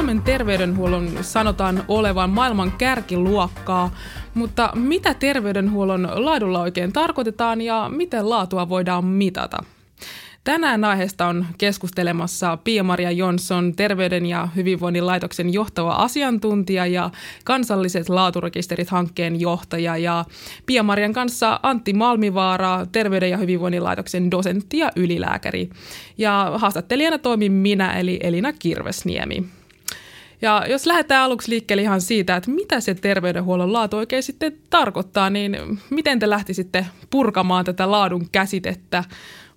Suomen terveydenhuollon sanotaan olevan maailman kärkiluokkaa, mutta mitä terveydenhuollon laadulla oikein tarkoitetaan ja miten laatua voidaan mitata? Tänään aiheesta on keskustelemassa Pia-Maria Jonsson, Terveyden ja hyvinvoinnin laitoksen johtava asiantuntija ja kansalliset laaturekisterit hankkeen johtaja ja Pia-Marian kanssa Antti Malmivaara, Terveyden ja hyvinvoinnin laitoksen dosentti ja ylilääkäri. Ja haastattelijana toimin minä eli Elina Kirvesniemi. Ja jos lähdetään aluksi liikkeelle ihan siitä, että mitä se terveydenhuollon laatu oikein sitten tarkoittaa, niin miten te lähtisitte purkamaan tätä laadun käsitettä?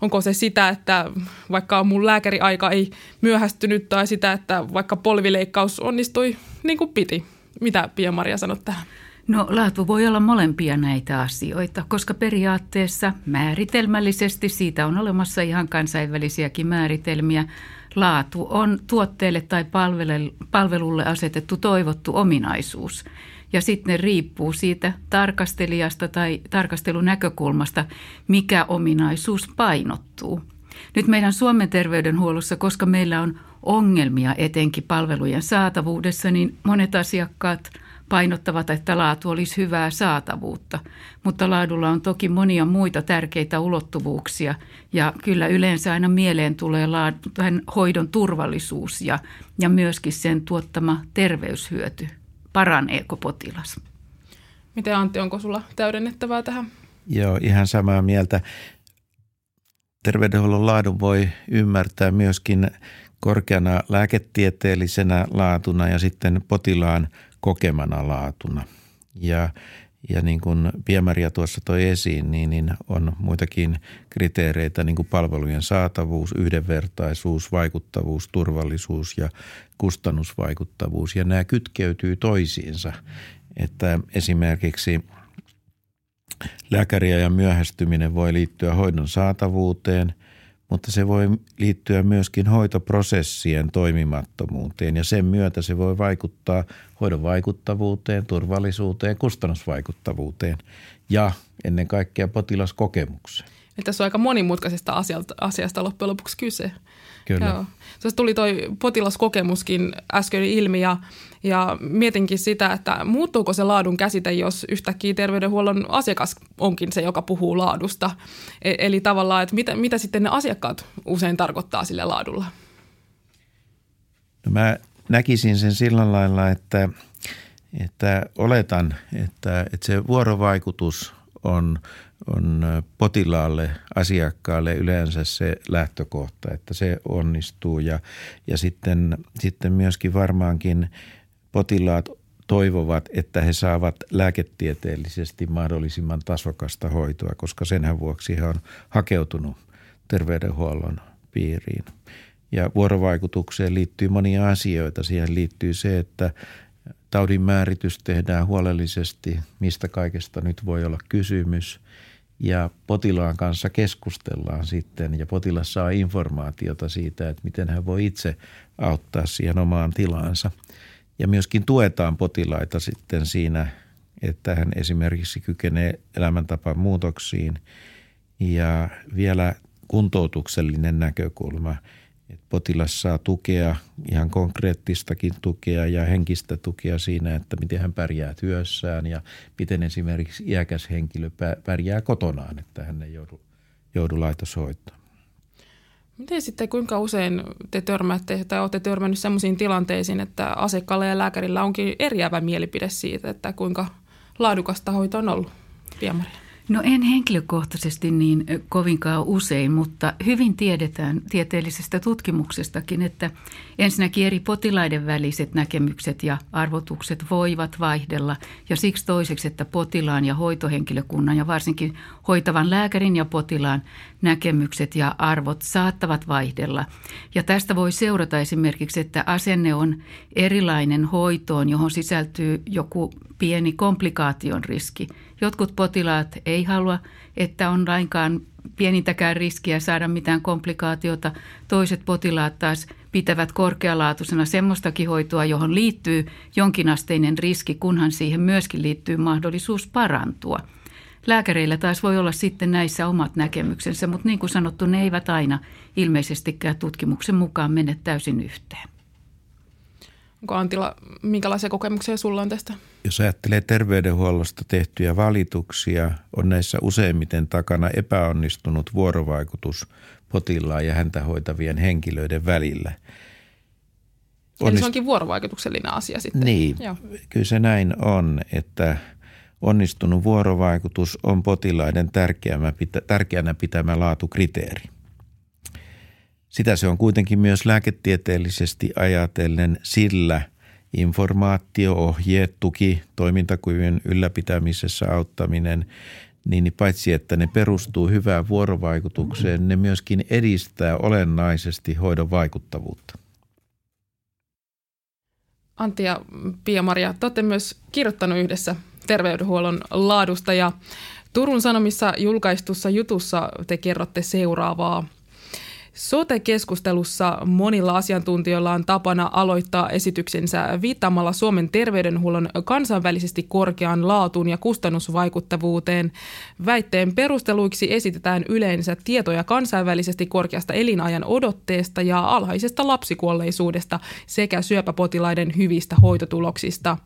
Onko se sitä, että vaikka mun lääkäriaika ei myöhästynyt tai sitä, että vaikka polvileikkaus onnistui niin kuin piti? Mitä Pia-Maria sanot tähän? No laatu voi olla molempia näitä asioita, koska periaatteessa määritelmällisesti siitä on olemassa ihan kansainvälisiäkin määritelmiä. Laatu on tuotteelle tai palvelulle asetettu toivottu ominaisuus ja sitten riippuu siitä tarkastelijasta tai tarkastelun näkökulmasta, mikä ominaisuus painottuu. Nyt meidän Suomen terveydenhuollossa, koska meillä on ongelmia etenkin palvelujen saatavuudessa, niin monet asiakkaat painottavat, että laatu olisi hyvää saatavuutta. Mutta laadulla on toki monia muita tärkeitä ulottuvuuksia ja kyllä yleensä aina mieleen tulee laadun, hoidon turvallisuus ja, ja myöskin sen tuottama terveyshyöty paraneeko potilas. Miten Antti, onko sulla täydennettävää tähän? Joo, ihan samaa mieltä. Terveydenhuollon laadun voi ymmärtää myöskin korkeana lääketieteellisenä laatuna ja sitten potilaan kokemana laatuna. Ja ja niin kuin Piemaria tuossa toi esiin, niin, niin on muitakin kriteereitä, niin kuin palvelujen saatavuus, yhdenvertaisuus, vaikuttavuus, turvallisuus ja kustannusvaikuttavuus. Ja nämä kytkeytyy toisiinsa, että esimerkiksi lääkäriä ja myöhästyminen voi liittyä hoidon saatavuuteen – mutta se voi liittyä myöskin hoitoprosessien toimimattomuuteen ja sen myötä se voi vaikuttaa hoidon vaikuttavuuteen, turvallisuuteen, kustannusvaikuttavuuteen ja ennen kaikkea potilaskokemukseen. Eli tässä on aika monimutkaisesta asiasta, loppujen lopuksi kyse. Kyllä. Joo. Tuossa tuli toi potilaskokemuskin äsken ilmi ja, ja mietinkin sitä, että muuttuuko se laadun käsite, jos yhtäkkiä terveydenhuollon asiakas onkin se, joka puhuu laadusta. E, eli tavallaan, että mitä, mitä sitten ne asiakkaat usein tarkoittaa sille laadulla? No mä näkisin sen sillä lailla, että, että oletan, että, että se vuorovaikutus on – on potilaalle, asiakkaalle yleensä se lähtökohta, että se onnistuu ja, ja sitten, sitten myöskin varmaankin potilaat toivovat, että he saavat lääketieteellisesti mahdollisimman tasokasta hoitoa, koska senhän vuoksi he on hakeutunut terveydenhuollon piiriin. Ja vuorovaikutukseen liittyy monia asioita. Siihen liittyy se, että taudin määritys tehdään huolellisesti, mistä kaikesta nyt voi olla kysymys – ja potilaan kanssa keskustellaan sitten. Ja potilas saa informaatiota siitä, että miten hän voi itse auttaa siihen omaan tilaansa. Ja myöskin tuetaan potilaita sitten siinä, että hän esimerkiksi kykenee elämäntapaan muutoksiin. Ja vielä kuntoutuksellinen näkökulma – että potilas saa tukea, ihan konkreettistakin tukea ja henkistä tukea siinä, että miten hän pärjää työssään ja miten esimerkiksi iäkäs henkilö pärjää kotonaan, että hän ei joudu, joudu laitoshoitoon. Miten sitten, kuinka usein te törmäätte tai olette törmännyt sellaisiin tilanteisiin, että asiakkaalla ja lääkärillä onkin eriävä mielipide siitä, että kuinka laadukasta hoito on ollut? Pia-Maria. No en henkilökohtaisesti niin kovinkaan usein, mutta hyvin tiedetään tieteellisestä tutkimuksestakin, että ensinnäkin eri potilaiden väliset näkemykset ja arvotukset voivat vaihdella ja siksi toiseksi, että potilaan ja hoitohenkilökunnan ja varsinkin hoitavan lääkärin ja potilaan näkemykset ja arvot saattavat vaihdella. Ja tästä voi seurata esimerkiksi, että asenne on erilainen hoitoon, johon sisältyy joku pieni komplikaation riski. Jotkut potilaat ei halua, että on lainkaan pienintäkään riskiä saada mitään komplikaatiota. Toiset potilaat taas pitävät korkealaatuisena semmoistakin hoitoa, johon liittyy jonkinasteinen riski, kunhan siihen myöskin liittyy mahdollisuus parantua. Lääkäreillä taas voi olla sitten näissä omat näkemyksensä, mutta niin kuin sanottu, ne eivät aina ilmeisestikään tutkimuksen mukaan mene täysin yhteen. Onko Antila, minkälaisia kokemuksia sulla on tästä? Jos ajattelee terveydenhuollosta tehtyjä valituksia, on näissä useimmiten takana epäonnistunut vuorovaikutus potilaan ja häntä hoitavien henkilöiden välillä. Onnist... Eli se onkin vuorovaikutuksellinen asia sitten. Niin, Joo. kyllä se näin on, että onnistunut vuorovaikutus on potilaiden tärkeänä pitämä laatukriteeri. Sitä se on kuitenkin myös lääketieteellisesti ajatellen sillä informaatio, ohjeet, tuki, toimintakyvyn ylläpitämisessä auttaminen, niin paitsi että ne perustuu hyvään vuorovaikutukseen, ne myöskin edistää olennaisesti hoidon vaikuttavuutta. Antti ja Pia-Maria, te olette myös kirjoittanut yhdessä terveydenhuollon laadusta ja Turun Sanomissa julkaistussa jutussa te kerrotte seuraavaa – Sote-keskustelussa monilla asiantuntijoilla on tapana aloittaa esityksensä viittaamalla Suomen terveydenhuollon kansainvälisesti korkeaan laatuun ja kustannusvaikuttavuuteen. Väitteen perusteluiksi esitetään yleensä tietoja kansainvälisesti korkeasta elinajan odotteesta ja alhaisesta lapsikuolleisuudesta sekä syöpäpotilaiden hyvistä hoitotuloksista.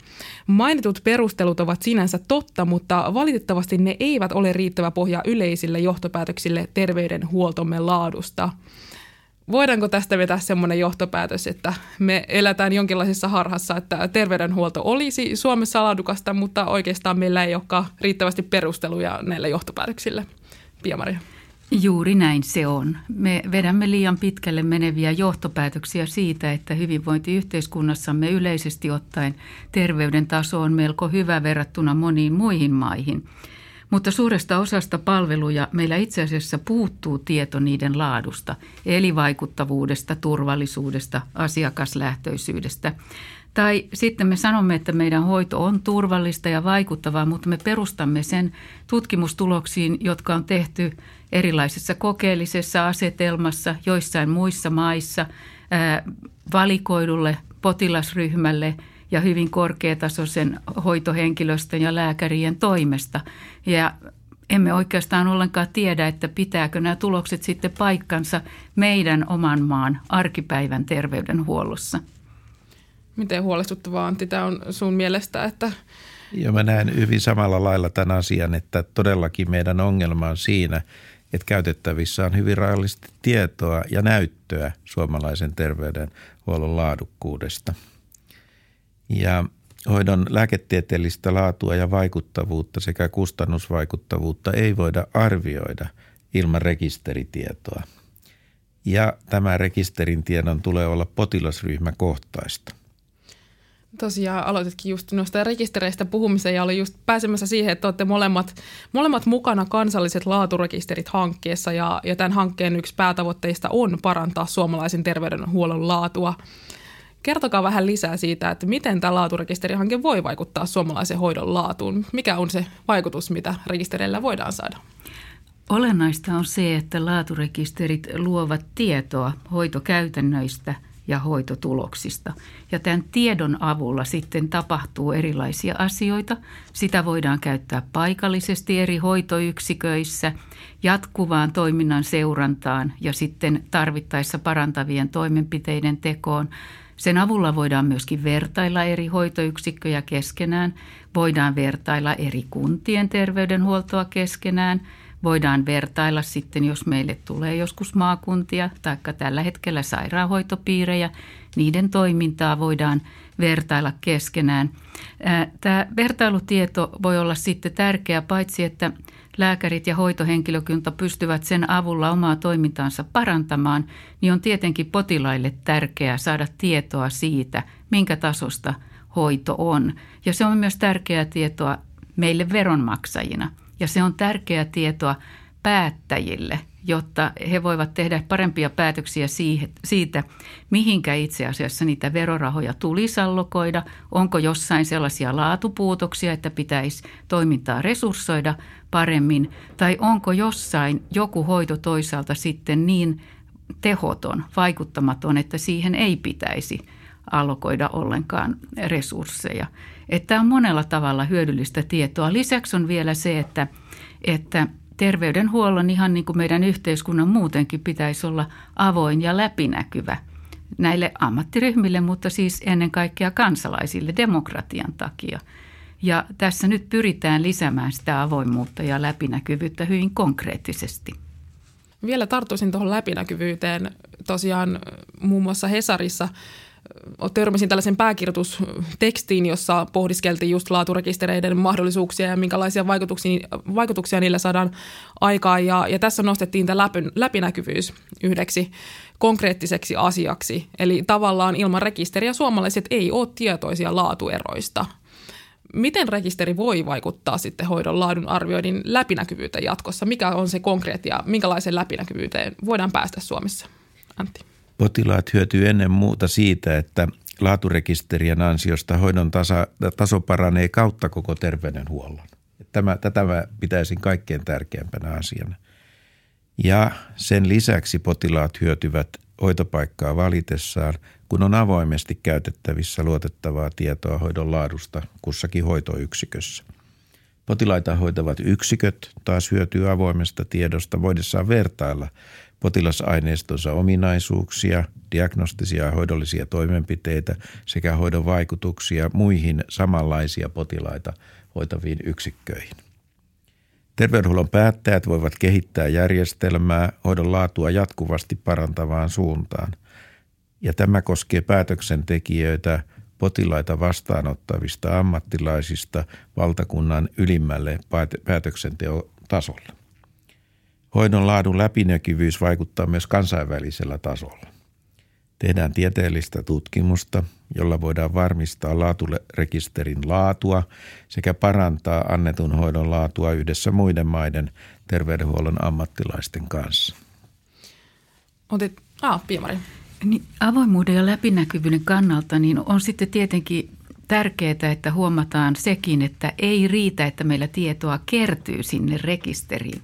Mainitut perustelut ovat sinänsä totta, mutta valitettavasti ne eivät ole riittävä pohja yleisille johtopäätöksille terveydenhuoltomme laadusta voidaanko tästä vetää semmoinen johtopäätös, että me elätään jonkinlaisessa harhassa, että terveydenhuolto olisi Suomessa laadukasta, mutta oikeastaan meillä ei olekaan riittävästi perusteluja näille johtopäätöksille. Pia-Maria. Juuri näin se on. Me vedämme liian pitkälle meneviä johtopäätöksiä siitä, että hyvinvointiyhteiskunnassamme yleisesti ottaen terveyden taso on melko hyvä verrattuna moniin muihin maihin – mutta suuresta osasta palveluja meillä itse asiassa puuttuu tieto niiden laadusta, eli vaikuttavuudesta, turvallisuudesta, asiakaslähtöisyydestä. Tai sitten me sanomme, että meidän hoito on turvallista ja vaikuttavaa, mutta me perustamme sen tutkimustuloksiin, jotka on tehty erilaisessa kokeellisessa asetelmassa, joissain muissa maissa, valikoidulle potilasryhmälle – ja hyvin korkeatasoisen hoitohenkilöstön ja lääkärien toimesta. Ja emme oikeastaan ollenkaan tiedä, että pitääkö nämä tulokset sitten paikkansa meidän oman maan arkipäivän terveydenhuollossa. Miten huolestuttavaa Antti tämä on sun mielestä, että ja mä näen hyvin samalla lailla tämän asian, että todellakin meidän ongelma on siinä, että käytettävissä on hyvin rajallisesti tietoa ja näyttöä suomalaisen terveydenhuollon laadukkuudesta – ja hoidon lääketieteellistä laatua ja vaikuttavuutta sekä kustannusvaikuttavuutta ei voida arvioida ilman rekisteritietoa. Ja tämä rekisterin tiedon tulee olla potilasryhmäkohtaista. Tosiaan aloititkin just noista rekistereistä puhumisen ja oli just pääsemässä siihen, että olette molemmat, molemmat mukana kansalliset laaturekisterit hankkeessa ja, ja tämän hankkeen yksi päätavoitteista on parantaa suomalaisen terveydenhuollon laatua – Kertokaa vähän lisää siitä, että miten tämä laaturekisterihanke voi vaikuttaa suomalaisen hoidon laatuun. Mikä on se vaikutus, mitä rekistereillä voidaan saada? Olennaista on se, että laaturekisterit luovat tietoa hoitokäytännöistä ja hoitotuloksista. Ja tämän tiedon avulla sitten tapahtuu erilaisia asioita. Sitä voidaan käyttää paikallisesti eri hoitoyksiköissä, jatkuvaan toiminnan seurantaan ja sitten tarvittaessa parantavien toimenpiteiden tekoon – sen avulla voidaan myöskin vertailla eri hoitoyksikköjä keskenään, voidaan vertailla eri kuntien terveydenhuoltoa keskenään, voidaan vertailla sitten, jos meille tulee joskus maakuntia tai tällä hetkellä sairaanhoitopiirejä, niiden toimintaa voidaan vertailla keskenään. Tämä vertailutieto voi olla sitten tärkeä paitsi, että lääkärit ja hoitohenkilökunta pystyvät sen avulla omaa toimintaansa parantamaan, niin on tietenkin potilaille tärkeää saada tietoa siitä, minkä tasosta hoito on. Ja se on myös tärkeää tietoa meille veronmaksajina. Ja se on tärkeää tietoa päättäjille, jotta he voivat tehdä parempia päätöksiä siitä, mihinkä itse asiassa niitä verorahoja tulisi allokoida, onko jossain sellaisia laatupuutoksia, että pitäisi toimintaa resurssoida paremmin, tai onko jossain joku hoito toisaalta sitten niin tehoton, vaikuttamaton, että siihen ei pitäisi allokoida ollenkaan resursseja. Että on monella tavalla hyödyllistä tietoa. Lisäksi on vielä se, että, että terveydenhuollon ihan niin kuin meidän yhteiskunnan muutenkin pitäisi olla avoin ja läpinäkyvä. näille ammattiryhmille, mutta siis ennen kaikkea kansalaisille demokratian takia. Ja tässä nyt pyritään lisäämään sitä avoimuutta ja läpinäkyvyyttä hyvin konkreettisesti. Vielä tarttuisin tuohon läpinäkyvyyteen. Tosiaan muun muassa Hesarissa törmäsin tällaisen pääkirjoitustekstiin, jossa pohdiskeltiin just laaturekistereiden mahdollisuuksia ja minkälaisia vaikutuksia, vaikutuksia niillä saadaan aikaan. Ja, ja tässä nostettiin tämä läpi, läpinäkyvyys yhdeksi konkreettiseksi asiaksi. Eli tavallaan ilman rekisteriä suomalaiset ei ole tietoisia laatueroista. Miten rekisteri voi vaikuttaa sitten hoidon laadun arvioinnin läpinäkyvyyteen jatkossa? Mikä on se konkreettia, minkälaiseen läpinäkyvyyteen voidaan päästä Suomessa? Antti. Potilaat hyötyy ennen muuta siitä, että laaturekisterien ansiosta hoidon tasa, taso paranee kautta koko terveydenhuollon. Tämä, tätä mä pitäisin kaikkein tärkeimpänä asiana. Ja sen lisäksi potilaat hyötyvät hoitopaikkaa valitessaan, kun on avoimesti käytettävissä luotettavaa tietoa hoidon laadusta kussakin hoitoyksikössä. Potilaita hoitavat yksiköt taas hyötyy avoimesta tiedosta voidessaan vertailla potilasaineistonsa ominaisuuksia, diagnostisia ja hoidollisia toimenpiteitä sekä hoidon vaikutuksia muihin samanlaisia potilaita hoitaviin yksikköihin. Terveydenhuollon päättäjät voivat kehittää järjestelmää hoidon laatua jatkuvasti parantavaan suuntaan. Ja tämä koskee päätöksentekijöitä potilaita vastaanottavista ammattilaisista valtakunnan ylimmälle päätöksenteon tasolle. Hoidon laadun läpinäkyvyys vaikuttaa myös kansainvälisellä tasolla. Tehdään tieteellistä tutkimusta, jolla voidaan varmistaa laaturekisterin laatua sekä parantaa annetun hoidon laatua yhdessä muiden maiden terveydenhuollon ammattilaisten kanssa. Otit, ah, Piemari. Niin, avoimuuden ja läpinäkyvyyden kannalta niin on sitten tietenkin tärkeää, että huomataan sekin, että ei riitä, että meillä tietoa kertyy sinne rekisteriin,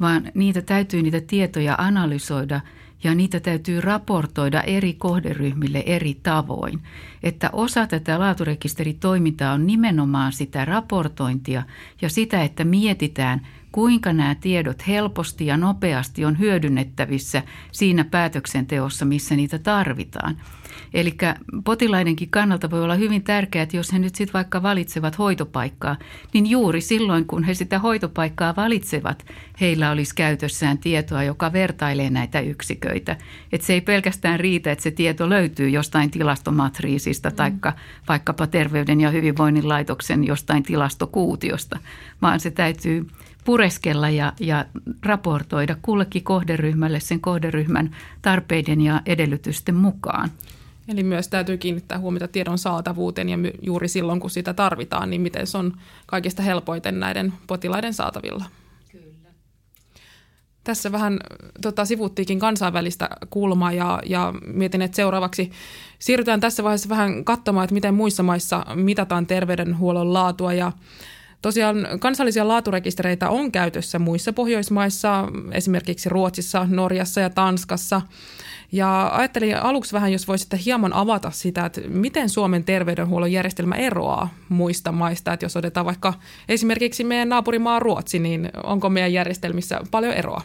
vaan niitä täytyy niitä tietoja analysoida – ja niitä täytyy raportoida eri kohderyhmille eri tavoin. Että osa tätä laaturekisteritoimintaa on nimenomaan sitä raportointia ja sitä, että mietitään, kuinka nämä tiedot helposti ja nopeasti on hyödynnettävissä siinä päätöksenteossa, missä niitä tarvitaan. Eli potilaidenkin kannalta voi olla hyvin tärkeää, että jos he nyt sitten vaikka valitsevat hoitopaikkaa, niin juuri silloin, kun he sitä hoitopaikkaa valitsevat, heillä olisi käytössään tietoa, joka vertailee näitä yksiköitä. Että se ei pelkästään riitä, että se tieto löytyy jostain tilastomatriisista mm. tai vaikkapa Terveyden ja hyvinvoinnin laitoksen jostain tilastokuutiosta, vaan se täytyy pureskella ja, ja raportoida kullekin kohderyhmälle sen kohderyhmän tarpeiden ja edellytysten mukaan. Eli myös täytyy kiinnittää huomiota tiedon saatavuuteen ja juuri silloin, kun sitä tarvitaan, niin miten se on kaikista helpoiten näiden potilaiden saatavilla. Kyllä. Tässä vähän tota, sivuttiikin kansainvälistä kulmaa ja, ja mietin, että seuraavaksi siirrytään tässä vaiheessa vähän katsomaan, että miten muissa maissa mitataan terveydenhuollon laatua ja Tosiaan kansallisia laaturekistereitä on käytössä muissa Pohjoismaissa, esimerkiksi Ruotsissa, Norjassa ja Tanskassa. Ja ajattelin aluksi vähän, jos voisitte hieman avata sitä, että miten Suomen terveydenhuollon järjestelmä eroaa muista maista. Että jos otetaan vaikka esimerkiksi meidän naapurimaa Ruotsi, niin onko meidän järjestelmissä paljon eroa?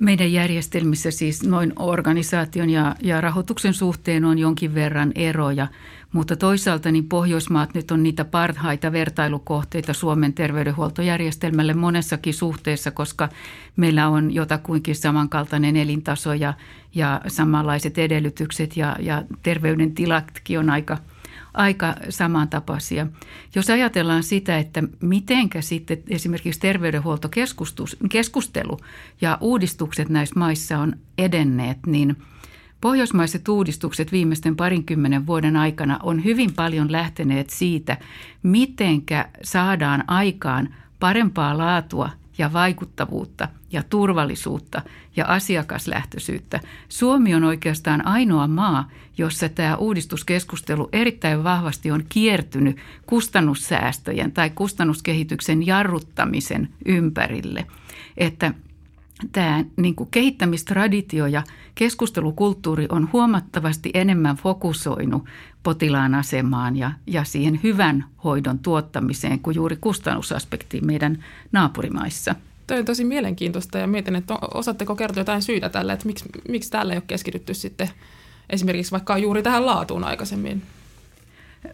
Meidän järjestelmissä siis noin organisaation ja, ja rahoituksen suhteen on jonkin verran eroja, mutta toisaalta niin Pohjoismaat nyt on niitä parhaita vertailukohteita Suomen terveydenhuoltojärjestelmälle monessakin suhteessa, koska meillä on jotakuinkin samankaltainen elintaso ja, ja samanlaiset edellytykset ja, ja terveydentilatkin on aika – aika samantapaisia. Jos ajatellaan sitä, että mitenkä sitten esimerkiksi terveydenhuoltokeskustelu ja uudistukset näissä maissa on edenneet, niin Pohjoismaiset uudistukset viimeisten parinkymmenen vuoden aikana on hyvin paljon lähteneet siitä, mitenkä saadaan aikaan parempaa laatua ja vaikuttavuutta ja turvallisuutta ja asiakaslähtöisyyttä. Suomi on oikeastaan ainoa maa, jossa tämä uudistuskeskustelu erittäin vahvasti on kiertynyt kustannussäästöjen tai kustannuskehityksen jarruttamisen ympärille. Että tämä niin kuin kehittämistraditio ja keskustelukulttuuri on huomattavasti enemmän fokusoinut potilaan asemaan ja, ja siihen hyvän hoidon tuottamiseen kuin juuri kustannusaspektiin meidän naapurimaissa. Tämä on tosi mielenkiintoista ja mietin, että osaatteko kertoa jotain syitä tälle, että miksi, miksi täällä ei ole keskitytty sitten esimerkiksi vaikka juuri tähän laatuun aikaisemmin?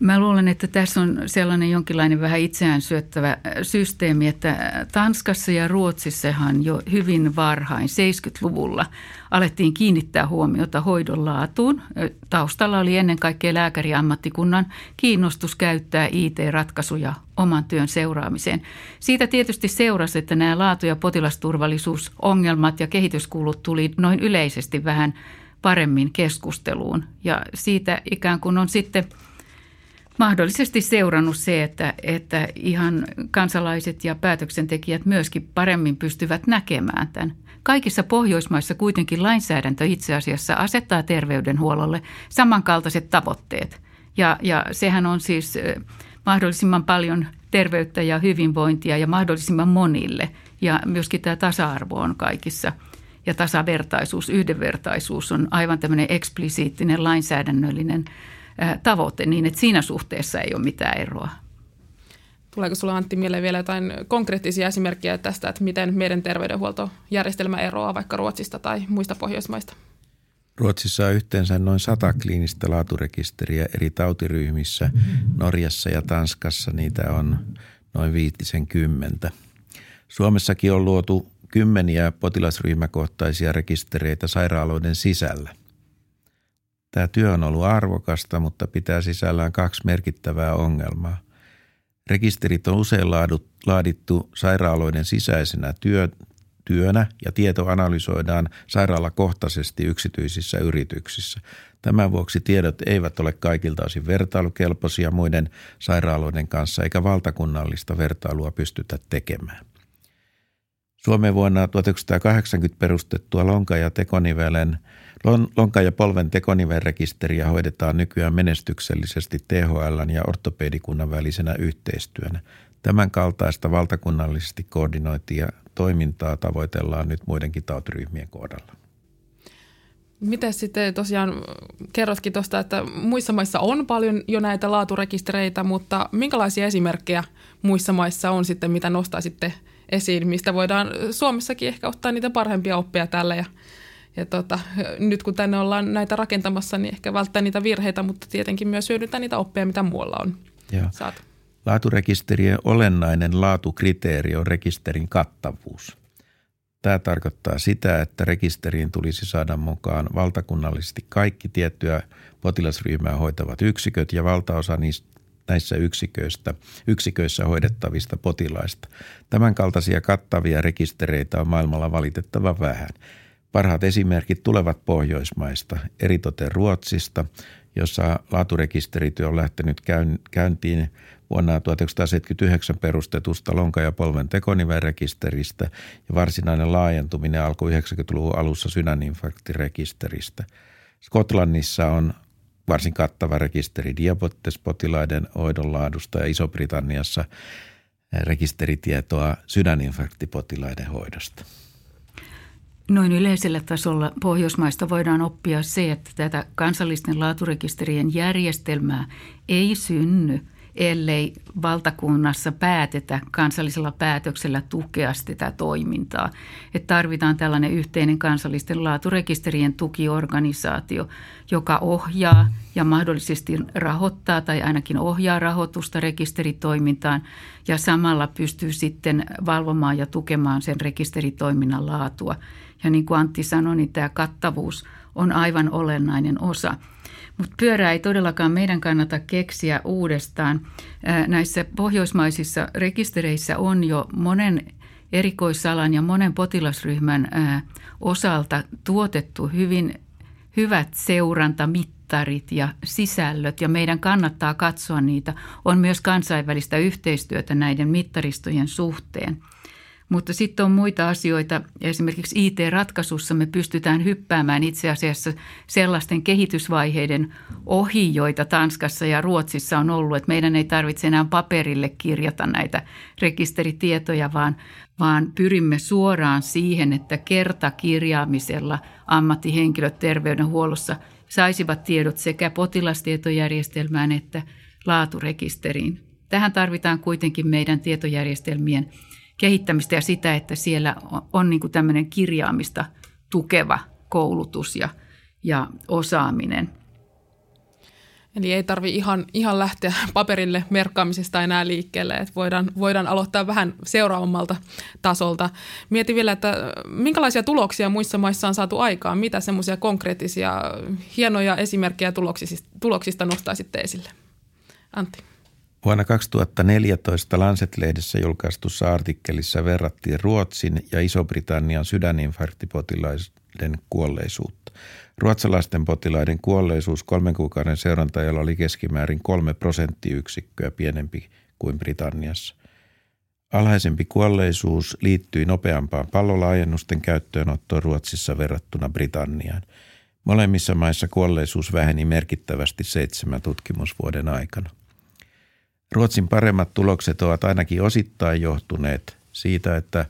Mä luulen, että tässä on sellainen jonkinlainen vähän itseään syöttävä systeemi, että Tanskassa ja Ruotsissahan jo hyvin varhain 70-luvulla alettiin kiinnittää huomiota hoidon laatuun. Taustalla oli ennen kaikkea lääkäriammattikunnan kiinnostus käyttää IT-ratkaisuja oman työn seuraamiseen. Siitä tietysti seurasi, että nämä laatu- ja potilasturvallisuusongelmat ja kehityskulut tuli noin yleisesti vähän paremmin keskusteluun. Ja siitä ikään kuin on sitten – mahdollisesti seurannut se, että, että ihan kansalaiset ja päätöksentekijät myöskin paremmin pystyvät näkemään tämän. Kaikissa Pohjoismaissa kuitenkin lainsäädäntö itse asiassa asettaa terveydenhuollolle samankaltaiset tavoitteet. Ja, ja sehän on siis mahdollisimman paljon terveyttä ja hyvinvointia ja mahdollisimman monille. Ja myöskin tämä tasa-arvo on kaikissa ja tasavertaisuus, yhdenvertaisuus on aivan tämmöinen eksplisiittinen lainsäädännöllinen tavoite niin, että siinä suhteessa ei ole mitään eroa. Tuleeko sinulla Antti mieleen vielä jotain konkreettisia esimerkkejä tästä, että miten meidän terveydenhuoltojärjestelmä eroaa vaikka Ruotsista tai muista Pohjoismaista? Ruotsissa on yhteensä noin sata kliinistä laaturekisteriä eri tautiryhmissä. Norjassa ja Tanskassa niitä on noin viitisen kymmentä. Suomessakin on luotu kymmeniä potilasryhmäkohtaisia rekistereitä sairaaloiden sisällä. Tämä työ on ollut arvokasta, mutta pitää sisällään kaksi merkittävää ongelmaa. Rekisterit on usein laadittu sairaaloiden sisäisenä työ, työnä ja tieto analysoidaan sairaalakohtaisesti yksityisissä yrityksissä. Tämän vuoksi tiedot eivät ole kaikilta osin vertailukelpoisia muiden sairaaloiden kanssa eikä valtakunnallista vertailua pystytä tekemään. Suomen vuonna 1980 perustettua lonka- ja tekonivelen – Lonka- ja polven tekonivelrekisteriä hoidetaan nykyään menestyksellisesti THL ja ortopedikunnan välisenä yhteistyönä. Tämän kaltaista valtakunnallisesti koordinointia toimintaa tavoitellaan nyt muidenkin tautiryhmien kohdalla. Miten sitten tosiaan kerrotkin tuosta, että muissa maissa on paljon jo näitä laaturekistereitä, mutta minkälaisia esimerkkejä muissa maissa on sitten, mitä nostaisitte esiin, mistä voidaan Suomessakin ehkä ottaa niitä parhaimpia oppia tälle ja ja tota, nyt kun tänne ollaan näitä rakentamassa, niin ehkä välttää niitä virheitä, mutta tietenkin myös hyödyntää niitä oppeja, mitä muualla on Joo. saatu. Laaturekisterien olennainen laatukriteeri on rekisterin kattavuus. Tämä tarkoittaa sitä, että rekisteriin tulisi saada mukaan valtakunnallisesti kaikki tiettyä potilasryhmää hoitavat yksiköt ja valtaosa niistä näissä yksiköistä, yksiköissä hoidettavista potilaista. Tämän kaltaisia kattavia rekistereitä on maailmalla valitettavan vähän – Parhaat esimerkit tulevat Pohjoismaista, eritoten Ruotsista, jossa laaturekisterityö on lähtenyt käyntiin vuonna 1979 perustetusta lonka- ja polven tekonivelrekisteristä ja varsinainen laajentuminen alkoi 90-luvun alussa sydäninfarktirekisteristä. Skotlannissa on varsin kattava rekisteri diabetespotilaiden hoidon laadusta ja Iso-Britanniassa rekisteritietoa sydäninfarktipotilaiden hoidosta. Noin yleisellä tasolla Pohjoismaista voidaan oppia se, että tätä kansallisten laaturekisterien järjestelmää ei synny, ellei valtakunnassa päätetä kansallisella päätöksellä tukea sitä toimintaa. Että tarvitaan tällainen yhteinen kansallisten laaturekisterien tukiorganisaatio, joka ohjaa ja mahdollisesti rahoittaa tai ainakin ohjaa rahoitusta rekisteritoimintaan ja samalla pystyy sitten valvomaan ja tukemaan sen rekisteritoiminnan laatua – ja niin kuin Antti sanoi, niin tämä kattavuus on aivan olennainen osa. Mutta pyörää ei todellakaan meidän kannata keksiä uudestaan. Näissä pohjoismaisissa rekistereissä on jo monen erikoissalan ja monen potilasryhmän osalta tuotettu hyvin hyvät seurantamittarit ja sisällöt ja meidän kannattaa katsoa niitä. On myös kansainvälistä yhteistyötä näiden mittaristojen suhteen – mutta sitten on muita asioita. Esimerkiksi IT-ratkaisussa me pystytään hyppäämään itse asiassa sellaisten kehitysvaiheiden ohi, joita Tanskassa ja Ruotsissa on ollut. Että meidän ei tarvitse enää paperille kirjata näitä rekisteritietoja, vaan, vaan pyrimme suoraan siihen, että kertakirjaamisella ammattihenkilöt terveydenhuollossa saisivat tiedot sekä potilastietojärjestelmään että laaturekisteriin. Tähän tarvitaan kuitenkin meidän tietojärjestelmien – kehittämistä ja sitä, että siellä on niin kuin tämmöinen kirjaamista tukeva koulutus ja, ja osaaminen. Eli ei tarvi ihan, ihan lähteä paperille merkkaamisesta enää liikkeelle, että voidaan, voidaan aloittaa vähän seuraavammalta tasolta. Mieti vielä, että minkälaisia tuloksia muissa maissa on saatu aikaan, mitä semmoisia konkreettisia hienoja esimerkkejä tuloksista, tuloksista nostaisitte esille? Antti. Vuonna 2014 Lancet-lehdessä julkaistussa artikkelissa verrattiin Ruotsin ja Iso-Britannian sydäninfarktipotilaiden kuolleisuutta. Ruotsalaisten potilaiden kuolleisuus kolmen kuukauden seurantajalla oli keskimäärin kolme prosenttiyksikköä pienempi kuin Britanniassa. Alhaisempi kuolleisuus liittyi nopeampaan pallolaajennusten käyttöönottoon Ruotsissa verrattuna Britanniaan. Molemmissa maissa kuolleisuus väheni merkittävästi seitsemän tutkimusvuoden aikana. Ruotsin paremmat tulokset ovat ainakin osittain johtuneet siitä, että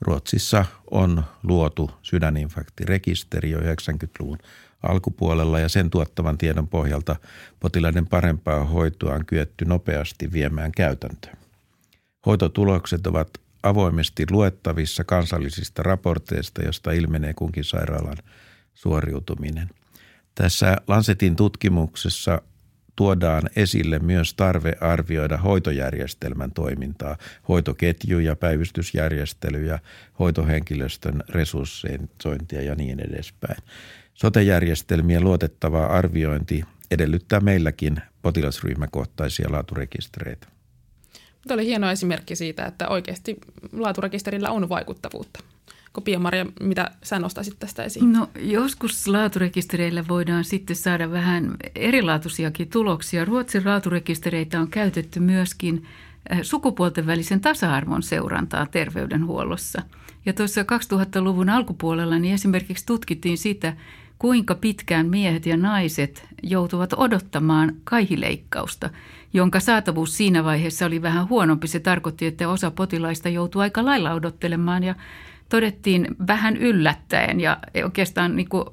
Ruotsissa on luotu sydäninfarktirekisteri jo 90-luvun alkupuolella ja sen tuottavan tiedon pohjalta potilaiden parempaa hoitoa on kyetty nopeasti viemään käytäntöön. Hoitotulokset ovat avoimesti luettavissa kansallisista raporteista, josta ilmenee kunkin sairaalan suoriutuminen. Tässä Lancetin tutkimuksessa tuodaan esille myös tarve arvioida hoitojärjestelmän toimintaa, hoitoketjuja, päivystysjärjestelyjä, hoitohenkilöstön resurssointia ja niin edespäin. Sotejärjestelmien luotettava arviointi edellyttää meilläkin potilasryhmäkohtaisia laaturekistereitä. Tämä oli hieno esimerkki siitä, että oikeasti laaturekisterillä on vaikuttavuutta. Pia-Maria, mitä sä nostaisit tästä esiin? No joskus laaturekistereillä voidaan sitten saada vähän erilaatuisiakin tuloksia. Ruotsin laaturekistereitä on käytetty myöskin eh, sukupuolten välisen tasa-arvon seurantaa terveydenhuollossa. Ja tuossa 2000-luvun alkupuolella niin esimerkiksi tutkittiin sitä, kuinka pitkään miehet ja naiset joutuvat odottamaan kaihileikkausta, jonka saatavuus siinä vaiheessa oli vähän huonompi. Se tarkoitti, että osa potilaista joutuu aika lailla odottelemaan ja todettiin vähän yllättäen ja oikeastaan niin kuin,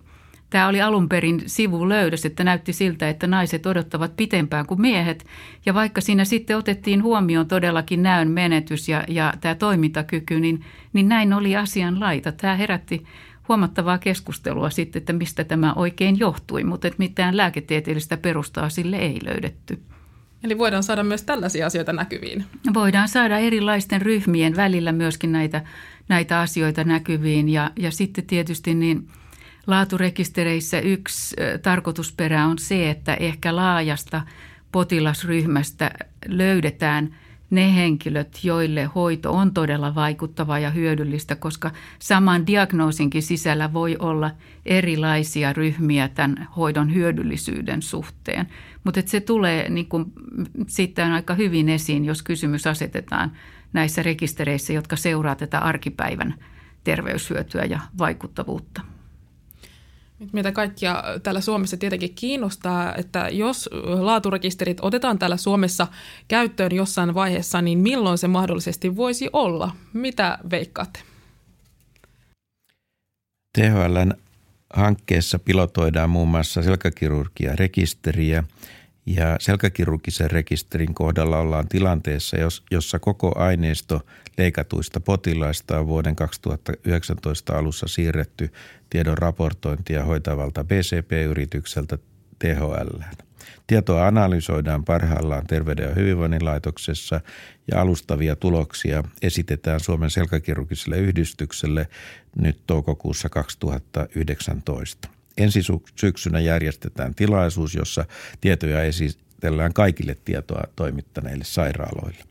tämä oli alun perin sivulöydös, että näytti siltä, että naiset odottavat pitempään kuin miehet. Ja vaikka siinä sitten otettiin huomioon todellakin näön menetys ja, ja tämä toimintakyky, niin, niin näin oli asian laita. Tämä herätti huomattavaa keskustelua sitten, että mistä tämä oikein johtui, mutta että mitään lääketieteellistä perustaa sille ei löydetty. Eli voidaan saada myös tällaisia asioita näkyviin. Voidaan saada erilaisten ryhmien välillä myöskin näitä, näitä asioita näkyviin. Ja, ja sitten tietysti niin laaturekistereissä yksi tarkoitusperä on se, että ehkä laajasta potilasryhmästä löydetään – ne henkilöt, joille hoito on todella vaikuttavaa ja hyödyllistä, koska saman diagnoosinkin sisällä voi olla erilaisia ryhmiä tämän hoidon hyödyllisyyden suhteen. Mutta se tulee niin kuin, sitten aika hyvin esiin, jos kysymys asetetaan näissä rekistereissä, jotka seuraa tätä arkipäivän terveyshyötyä ja vaikuttavuutta. Meitä kaikkia täällä Suomessa tietenkin kiinnostaa, että jos laaturekisterit otetaan täällä Suomessa käyttöön jossain vaiheessa, niin milloin se mahdollisesti voisi olla? Mitä veikkaatte? THLn hankkeessa pilotoidaan muun muassa selkäkirurgia rekisteriä ja selkäkirurgisen rekisterin kohdalla ollaan tilanteessa, jossa koko aineisto leikatuista potilaista on vuoden 2019 alussa siirretty tiedon raportointia hoitavalta BCP-yritykseltä THL. Tietoa analysoidaan parhaillaan Terveyden ja hyvinvoinnin laitoksessa ja alustavia tuloksia esitetään Suomen selkäkirurgiselle yhdistykselle nyt toukokuussa 2019. Ensi syksynä järjestetään tilaisuus, jossa tietoja esitellään kaikille tietoa toimittaneille sairaaloille.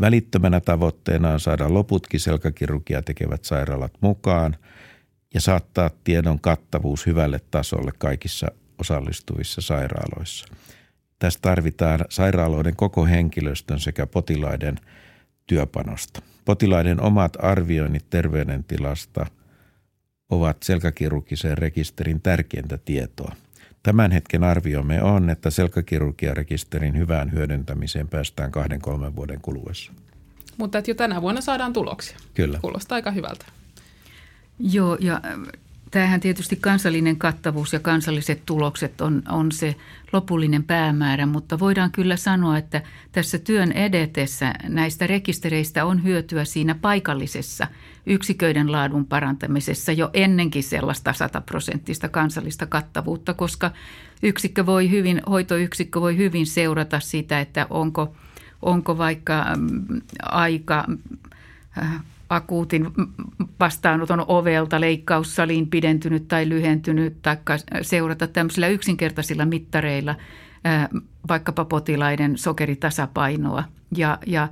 Välittömänä tavoitteena on saada loputkin selkäkirurgia tekevät sairaalat mukaan ja saattaa tiedon kattavuus hyvälle tasolle kaikissa osallistuvissa sairaaloissa. Tässä tarvitaan sairaaloiden koko henkilöstön sekä potilaiden työpanosta. Potilaiden omat arvioinnit terveydentilasta – ovat selkäkirurgisen rekisterin tärkeintä tietoa. Tämän hetken arviomme on, että selkäkirurgiarekisterin hyvään hyödyntämiseen päästään kahden kolmen vuoden kuluessa. Mutta että jo tänä vuonna saadaan tuloksia. Kyllä. Kuulostaa aika hyvältä. Joo, ja tämähän tietysti kansallinen kattavuus ja kansalliset tulokset on, on se lopullinen päämäärä, mutta voidaan kyllä sanoa, että tässä työn edetessä näistä rekistereistä on hyötyä siinä paikallisessa yksiköiden laadun parantamisessa jo ennenkin sellaista sataprosenttista kansallista kattavuutta, koska yksikkö voi hyvin, hoitoyksikkö voi hyvin seurata sitä, että onko, onko vaikka mm, aika äh, akuutin vastaanoton ovelta leikkaussaliin pidentynyt tai lyhentynyt, tai seurata tämmöisillä yksinkertaisilla mittareilla vaikkapa potilaiden sokeritasapainoa. Ja, ja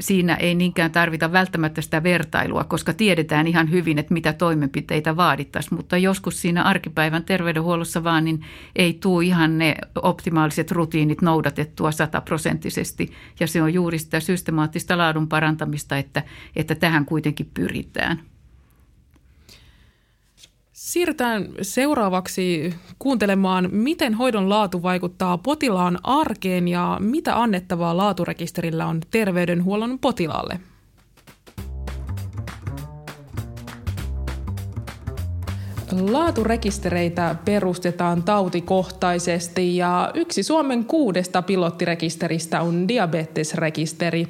siinä ei niinkään tarvita välttämättä sitä vertailua, koska tiedetään ihan hyvin, että mitä toimenpiteitä vaadittaisiin. Mutta joskus siinä arkipäivän terveydenhuollossa vaan niin ei tule ihan ne optimaaliset rutiinit noudatettua sataprosenttisesti. Ja se on juuri sitä systemaattista laadun parantamista, että, että tähän kuitenkin pyritään. Siirrytään seuraavaksi kuuntelemaan, miten hoidon laatu vaikuttaa potilaan arkeen ja mitä annettavaa laaturekisterillä on terveydenhuollon potilaalle. Laaturekistereitä perustetaan tautikohtaisesti ja yksi Suomen kuudesta pilottirekisteristä on diabetesrekisteri.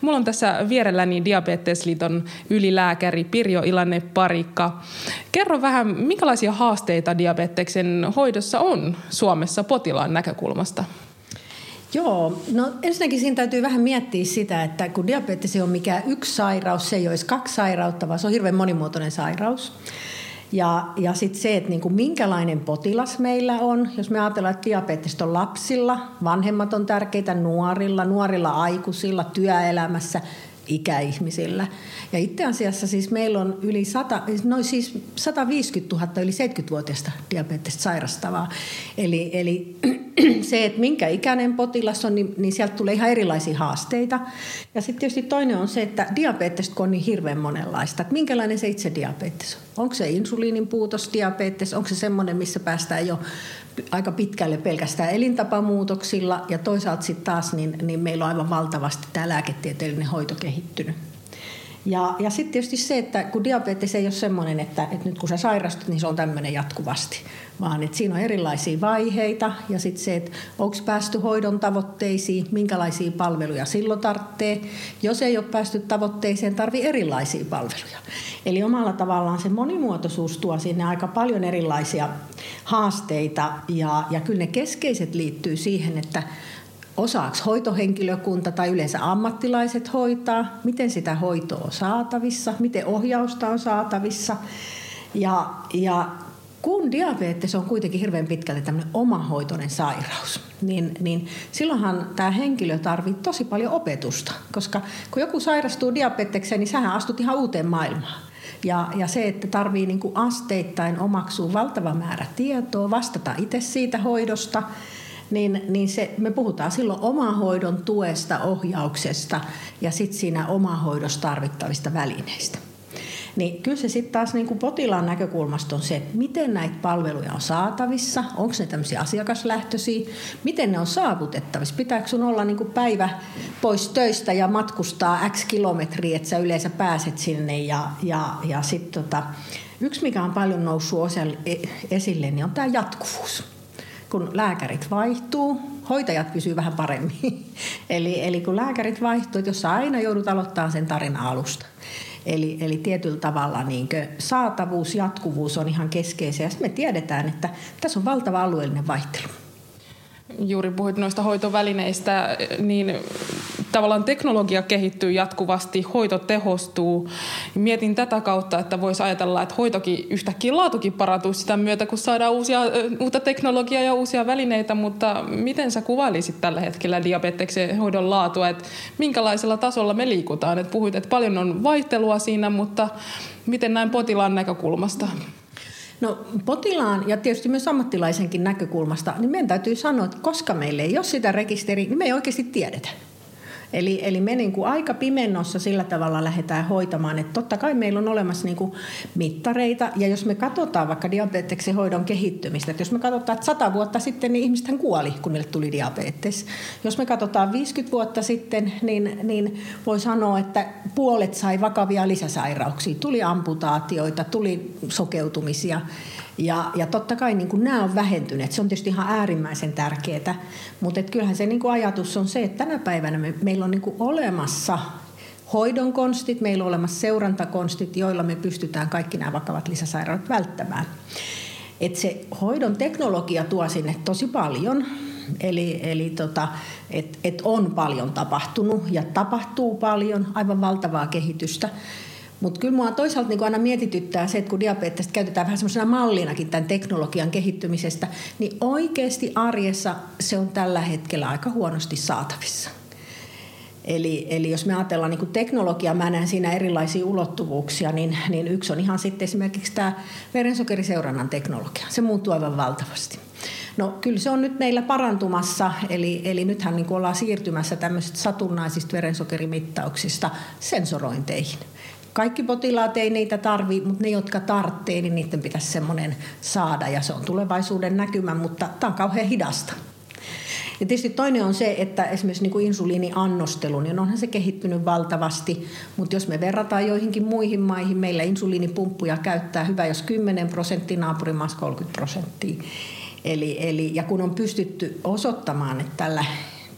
Mulla on tässä vierelläni Diabetesliiton ylilääkäri Pirjo Ilanne Parikka. Kerro vähän, minkälaisia haasteita diabeteksen hoidossa on Suomessa potilaan näkökulmasta? Joo, no ensinnäkin siinä täytyy vähän miettiä sitä, että kun diabetes ole mikään yksi sairaus, se ei olisi kaksi sairautta, vaan se on hirveän monimuotoinen sairaus. Ja, ja sitten se, että niinku minkälainen potilas meillä on. Jos me ajatellaan, että diabetes on lapsilla, vanhemmat on tärkeitä nuorilla, nuorilla aikuisilla, työelämässä, ikäihmisillä. Ja itse asiassa siis meillä on yli 100, noin siis 150 000 yli 70-vuotiaista diabetesta sairastavaa. Eli, eli se, että minkä ikäinen potilas on, niin, niin sieltä tulee ihan erilaisia haasteita. Ja sitten tietysti toinen on se, että diabetes on niin hirveän monenlaista. Että minkälainen se itse diabetes on? Onko se insuliinin puutos diabetes? Onko se semmoinen, missä päästään jo aika pitkälle pelkästään elintapamuutoksilla ja toisaalta sitten taas niin, niin meillä on aivan valtavasti tämä lääketieteellinen hoito kehittynyt. Ja, ja sitten tietysti se, että kun diabetes ei ole semmoinen, että, että nyt kun sä sairastut, niin se on tämmöinen jatkuvasti, vaan että siinä on erilaisia vaiheita ja sitten se, että onko päästy hoidon tavoitteisiin, minkälaisia palveluja silloin tarvitsee. Jos ei ole päästy tavoitteeseen, tarvii erilaisia palveluja. Eli omalla tavallaan se monimuotoisuus tuo sinne aika paljon erilaisia haasteita ja, ja kyllä ne keskeiset liittyy siihen, että osaako hoitohenkilökunta tai yleensä ammattilaiset hoitaa, miten sitä hoitoa on saatavissa, miten ohjausta on saatavissa. Ja, ja kun diabetes on kuitenkin hirveän pitkälle tämmöinen omahoitoinen sairaus, niin, niin silloinhan tämä henkilö tarvitsee tosi paljon opetusta, koska kun joku sairastuu diabetekseen, niin sähän astut ihan uuteen maailmaan. Ja, ja se, että tarvii niinku asteittain omaksua valtava määrä tietoa, vastata itse siitä hoidosta, niin, niin se, me puhutaan silloin omahoidon tuesta, ohjauksesta ja sitten siinä omahoidossa tarvittavista välineistä. Niin kyllä se sitten taas niin kuin potilaan näkökulmasta on se, miten näitä palveluja on saatavissa, onko ne tämmöisiä asiakaslähtöisiä, miten ne on saavutettavissa, pitääkö sun olla niin kuin päivä pois töistä ja matkustaa x kilometriä, että sä yleensä pääset sinne ja, ja, ja sitten tota, yksi mikä on paljon noussut e, esille, niin on tämä jatkuvuus kun lääkärit vaihtuu, hoitajat pysyvät vähän paremmin. eli, eli kun lääkärit vaihtuu, että jos aina joudut aloittaa sen tarina alusta. Eli, eli tietyllä tavalla niin saatavuus, jatkuvuus on ihan keskeisiä. Sitten me tiedetään, että tässä on valtava alueellinen vaihtelu. Juuri puhuit noista hoitovälineistä, niin tavallaan teknologia kehittyy jatkuvasti, hoito tehostuu. Mietin tätä kautta, että voisi ajatella, että hoitokin yhtäkkiä laatukin parantuu sitä myötä, kun saadaan uusia, uutta teknologiaa ja uusia välineitä, mutta miten sä kuvailisit tällä hetkellä diabeteksen hoidon laatua, että minkälaisella tasolla me liikutaan? Et puhuit, että paljon on vaihtelua siinä, mutta miten näin potilaan näkökulmasta? No potilaan ja tietysti myös ammattilaisenkin näkökulmasta, niin meidän täytyy sanoa, että koska meillä ei ole sitä rekisteriä, niin me ei oikeasti tiedetä. Eli, eli me niin kuin aika pimennossa sillä tavalla lähdetään hoitamaan, että totta kai meillä on olemassa niin kuin mittareita, ja jos me katsotaan vaikka diabeteksen hoidon kehittymistä, että jos me katsotaan, että 100 vuotta sitten niin ihmisten kuoli, kun niille tuli diabetes. Jos me katsotaan 50 vuotta sitten, niin, niin voi sanoa, että puolet sai vakavia lisäsairauksia. Tuli amputaatioita, tuli sokeutumisia. Ja, ja totta kai niin kuin nämä on vähentyneet. Se on tietysti ihan äärimmäisen tärkeää. Mutta kyllähän se niin kuin ajatus on se, että tänä päivänä me, meillä on niin kuin olemassa hoidon konstit, meillä on olemassa seurantakonstit, joilla me pystytään kaikki nämä vakavat lisäsairaudet välttämään. Et se hoidon teknologia tuo sinne tosi paljon, eli, eli tota, et, et on paljon tapahtunut ja tapahtuu paljon, aivan valtavaa kehitystä. Mutta kyllä minua toisaalta niin aina mietityttää se, että kun diabetesta käytetään vähän semmoisena mallinakin tämän teknologian kehittymisestä, niin oikeasti arjessa se on tällä hetkellä aika huonosti saatavissa. Eli, eli jos me ajatellaan niin teknologiaa, mä näen siinä erilaisia ulottuvuuksia, niin, niin yksi on ihan sitten esimerkiksi tämä verensokerinseurannan teknologia. Se muuttuu aivan valtavasti. No kyllä se on nyt meillä parantumassa, eli, eli nythän niin ollaan siirtymässä tämmöisistä satunnaisista verensokerimittauksista sensorointeihin. Kaikki potilaat ei niitä tarvi, mutta ne, jotka tarvitsee, niin niiden pitäisi semmoinen saada ja se on tulevaisuuden näkymä, mutta tämä on kauhean hidasta. Ja tietysti toinen on se, että esimerkiksi niin kuin insuliiniannostelu, niin onhan se kehittynyt valtavasti, mutta jos me verrataan joihinkin muihin maihin, meillä insuliinipumppuja käyttää hyvä, jos 10 prosenttia, naapurimaassa 30 prosenttia. Eli, eli, ja kun on pystytty osoittamaan, että tällä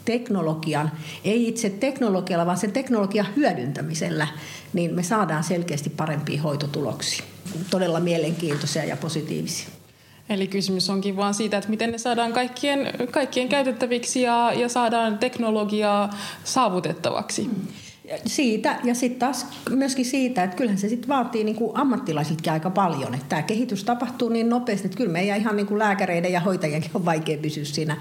teknologian, ei itse teknologialla, vaan sen teknologian hyödyntämisellä, niin me saadaan selkeästi parempia hoitotuloksia. Todella mielenkiintoisia ja positiivisia. Eli kysymys onkin vaan siitä, että miten ne saadaan kaikkien, kaikkien käytettäviksi ja, ja saadaan teknologiaa saavutettavaksi. Hmm. Siitä ja sitten taas myöskin siitä, että kyllähän se sitten vaatii niin kuin ammattilaisiltakin aika paljon. Että tämä kehitys tapahtuu niin nopeasti, että kyllä meidän ihan niin kuin lääkäreiden ja hoitajienkin on vaikea pysyä siinä,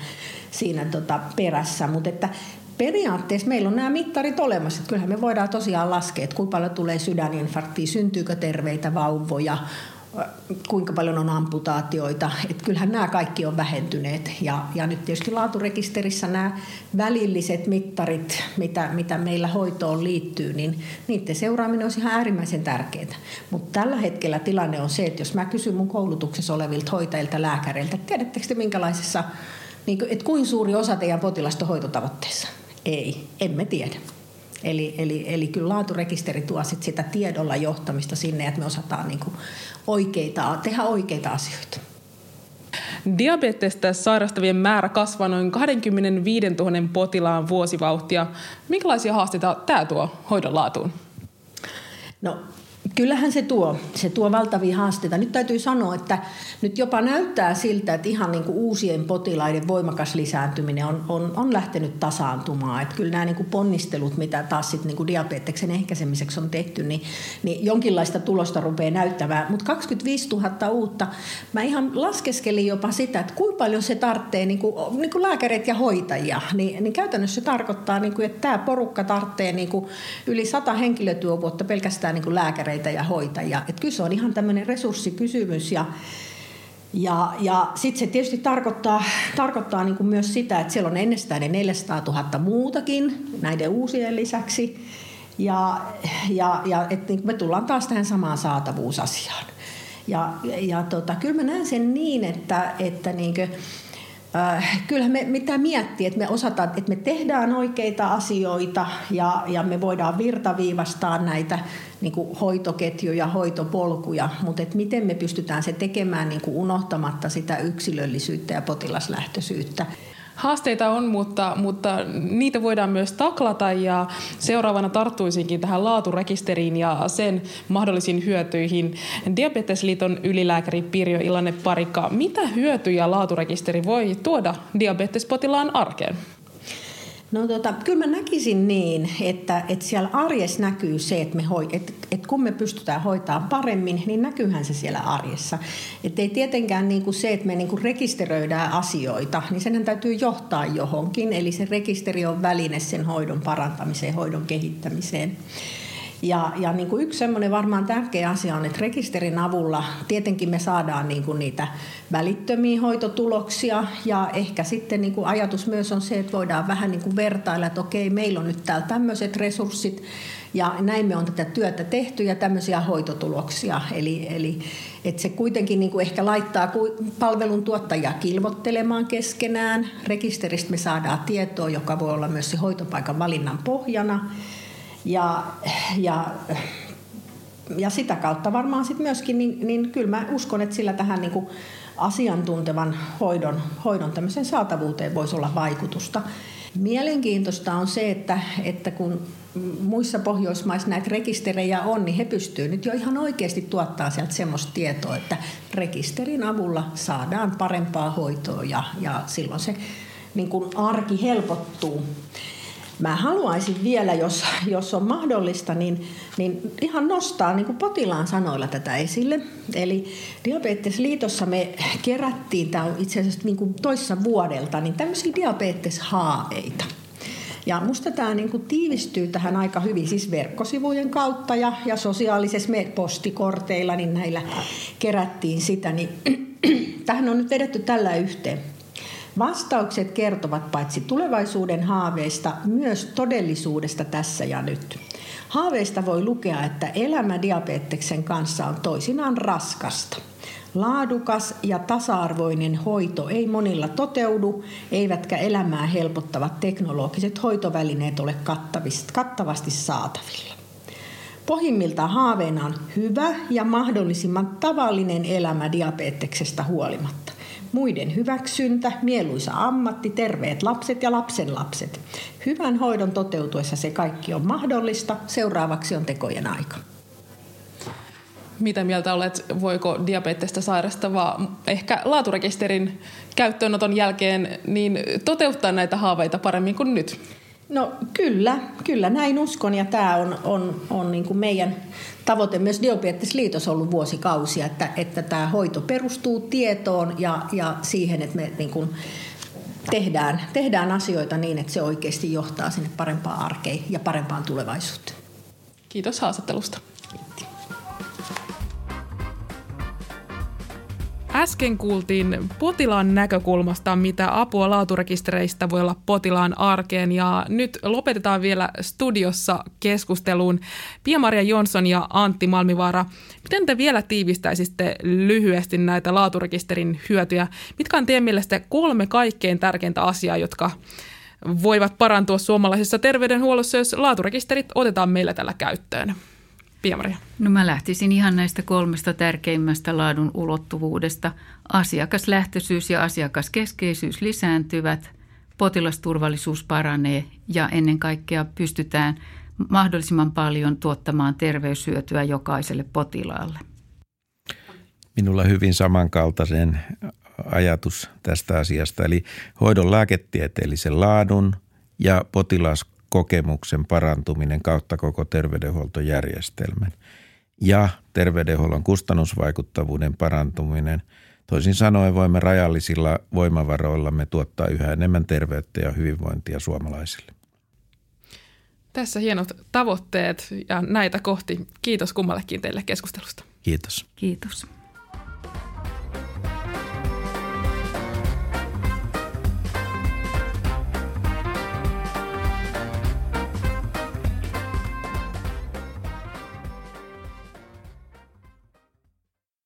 siinä tota perässä. Mutta että periaatteessa meillä on nämä mittarit olemassa. Että kyllähän me voidaan tosiaan laskea, että kuinka paljon tulee sydäninfarktia, syntyykö terveitä vauvoja, kuinka paljon on amputaatioita. Että kyllähän nämä kaikki on vähentyneet. Ja, ja nyt tietysti laaturekisterissä nämä välilliset mittarit, mitä, mitä meillä hoitoon liittyy, niin niiden seuraaminen on ihan äärimmäisen tärkeää. Mutta tällä hetkellä tilanne on se, että jos mä kysyn mun koulutuksessa olevilta hoitajilta, lääkäreiltä, tiedättekö te minkälaisessa, niin kuin, että kuinka suuri osa teidän potilasta hoitotavoitteessa? Ei, emme tiedä. Eli, eli, eli kyllä laaturekisteri tuo sit sitä tiedolla johtamista sinne, että me osataan niin kuin oikeita, tehdä oikeita asioita. Diabetesta sairastavien määrä kasvaa noin 25 000 potilaan vuosivauhtia. Minkälaisia haasteita tämä tuo hoidon laatuun? No Kyllähän se tuo, se tuo valtavia haasteita. Nyt täytyy sanoa, että nyt jopa näyttää siltä, että ihan niin kuin uusien potilaiden voimakas lisääntyminen on, on, on lähtenyt tasaantumaan. Että kyllä nämä niin kuin ponnistelut, mitä taas sit niin kuin diabeteksen ehkäisemiseksi on tehty, niin, niin jonkinlaista tulosta rupeaa näyttämään. Mutta 25 000 uutta, mä ihan laskeskelin jopa sitä, että kuinka paljon se tarvitsee niin kuin, niin kuin lääkäreitä ja hoitajia. Niin, niin käytännössä se tarkoittaa, niin kuin, että tämä porukka tarvitsee niin yli 100 henkilötyövuotta pelkästään niin kuin lääkäreitä lääkäreitä ja hoitajia. Et kyllä se on ihan tämmöinen resurssikysymys ja ja, ja sitten se tietysti tarkoittaa, tarkoittaa niin kuin myös sitä, että siellä on ennestään ne 400 000 muutakin näiden uusien lisäksi. Ja, ja, ja että niin me tullaan taas tähän samaan saatavuusasiaan. Ja, ja tota, kyllä mä näen sen niin, että, että niin kuin, äh, kyllähän me mitä miettiä, että me osataan, että me tehdään oikeita asioita ja, ja me voidaan virtaviivastaa näitä niin kuin hoitoketjuja, hoitopolkuja, mutta että miten me pystytään se tekemään niin kuin unohtamatta sitä yksilöllisyyttä ja potilaslähtöisyyttä. Haasteita on, mutta, mutta niitä voidaan myös taklata ja seuraavana tarttuisinkin tähän laaturekisteriin ja sen mahdollisiin hyötyihin. Diabetesliiton ylilääkäri Pirjo Ilanne Parikka, mitä hyötyjä laaturekisteri voi tuoda diabetespotilaan arkeen? No tota, kyllä mä näkisin niin, että, että siellä arjessa näkyy se, että, me hoi, että, että kun me pystytään hoitamaan paremmin, niin näkyyhän se siellä arjessa. Että ei tietenkään niin kuin se, että me niin kuin rekisteröidään asioita, niin senhän täytyy johtaa johonkin. Eli se rekisteri on väline sen hoidon parantamiseen, hoidon kehittämiseen. Ja, ja niin kuin yksi semmoinen varmaan tärkeä asia on, että rekisterin avulla tietenkin me saadaan niin kuin niitä välittömiä hoitotuloksia ja ehkä sitten niin kuin ajatus myös on se, että voidaan vähän niin kuin vertailla, että okei, meillä on nyt täällä tämmöiset resurssit ja näin me on tätä työtä tehty ja tämmöisiä hoitotuloksia. Eli, eli että se kuitenkin niin kuin ehkä laittaa palvelun tuottajia kilvottelemaan keskenään. Rekisteristä me saadaan tietoa, joka voi olla myös se hoitopaikan valinnan pohjana. Ja, ja, ja sitä kautta varmaan sit myöskin, niin, niin kyllä mä uskon, että sillä tähän niin kuin asiantuntevan hoidon, hoidon tämmöisen saatavuuteen voisi olla vaikutusta. Mielenkiintoista on se, että, että kun muissa Pohjoismaissa näitä rekisterejä on, niin he pystyvät nyt jo ihan oikeasti tuottaa sieltä semmoista tietoa, että rekisterin avulla saadaan parempaa hoitoa ja, ja silloin se niin kuin arki helpottuu. Mä haluaisin vielä, jos, jos on mahdollista, niin, niin ihan nostaa niin kuin potilaan sanoilla tätä esille. Eli Diabetesliitossa me kerättiin, tämä on itse asiassa niin kuin toissa vuodelta, niin tämmöisiä diabeteshaaveita. Ja musta tämä niin kuin tiivistyy tähän aika hyvin siis verkkosivujen kautta ja, ja sosiaalisessa postikorteilla, niin näillä kerättiin sitä. Niin tähän on nyt vedetty tällä yhteen. Vastaukset kertovat paitsi tulevaisuuden haaveista, myös todellisuudesta tässä ja nyt. Haaveista voi lukea, että elämä diabeteksen kanssa on toisinaan raskasta. Laadukas ja tasa-arvoinen hoito ei monilla toteudu, eivätkä elämää helpottavat teknologiset hoitovälineet ole kattavasti saatavilla. Pohjimmilta haaveena on hyvä ja mahdollisimman tavallinen elämä diabeteksestä huolimatta muiden hyväksyntä, mieluisa ammatti, terveet lapset ja lapsenlapset. Hyvän hoidon toteutuessa se kaikki on mahdollista. Seuraavaksi on tekojen aika. Mitä mieltä olet, voiko diabetesta sairastava ehkä laaturekisterin käyttöönoton jälkeen niin toteuttaa näitä haaveita paremmin kuin nyt? No kyllä, kyllä näin uskon ja tämä on, on, on niin kuin meidän tavoite myös Diabetesliitossa ollut vuosikausia, että, että tämä hoito perustuu tietoon ja, ja siihen, että me niin kuin tehdään, tehdään asioita niin, että se oikeasti johtaa sinne parempaan arkeen ja parempaan tulevaisuuteen. Kiitos haastattelusta. Äsken kuultiin potilaan näkökulmasta, mitä apua laaturekistereistä voi olla potilaan arkeen ja nyt lopetetaan vielä studiossa keskusteluun. Pia-Maria Jonsson ja Antti Malmivaara, miten te vielä tiivistäisitte lyhyesti näitä laaturekisterin hyötyjä? Mitkä on teidän mielestä kolme kaikkein tärkeintä asiaa, jotka voivat parantua suomalaisessa terveydenhuollossa, jos laaturekisterit otetaan meillä tällä käyttöön? Pia-Maria? No mä lähtisin ihan näistä kolmesta tärkeimmästä laadun ulottuvuudesta. Asiakaslähtöisyys ja asiakaskeskeisyys lisääntyvät, potilasturvallisuus paranee ja ennen kaikkea pystytään mahdollisimman paljon tuottamaan terveyshyötyä jokaiselle potilaalle. Minulla hyvin samankaltaisen ajatus tästä asiasta, eli hoidon lääketieteellisen laadun ja potilas kokemuksen parantuminen kautta koko terveydenhuoltojärjestelmän ja terveydenhuollon kustannusvaikuttavuuden parantuminen. Toisin sanoen voimme rajallisilla voimavaroillamme tuottaa yhä enemmän terveyttä ja hyvinvointia suomalaisille. Tässä hienot tavoitteet ja näitä kohti. Kiitos kummallekin teille keskustelusta. Kiitos. Kiitos.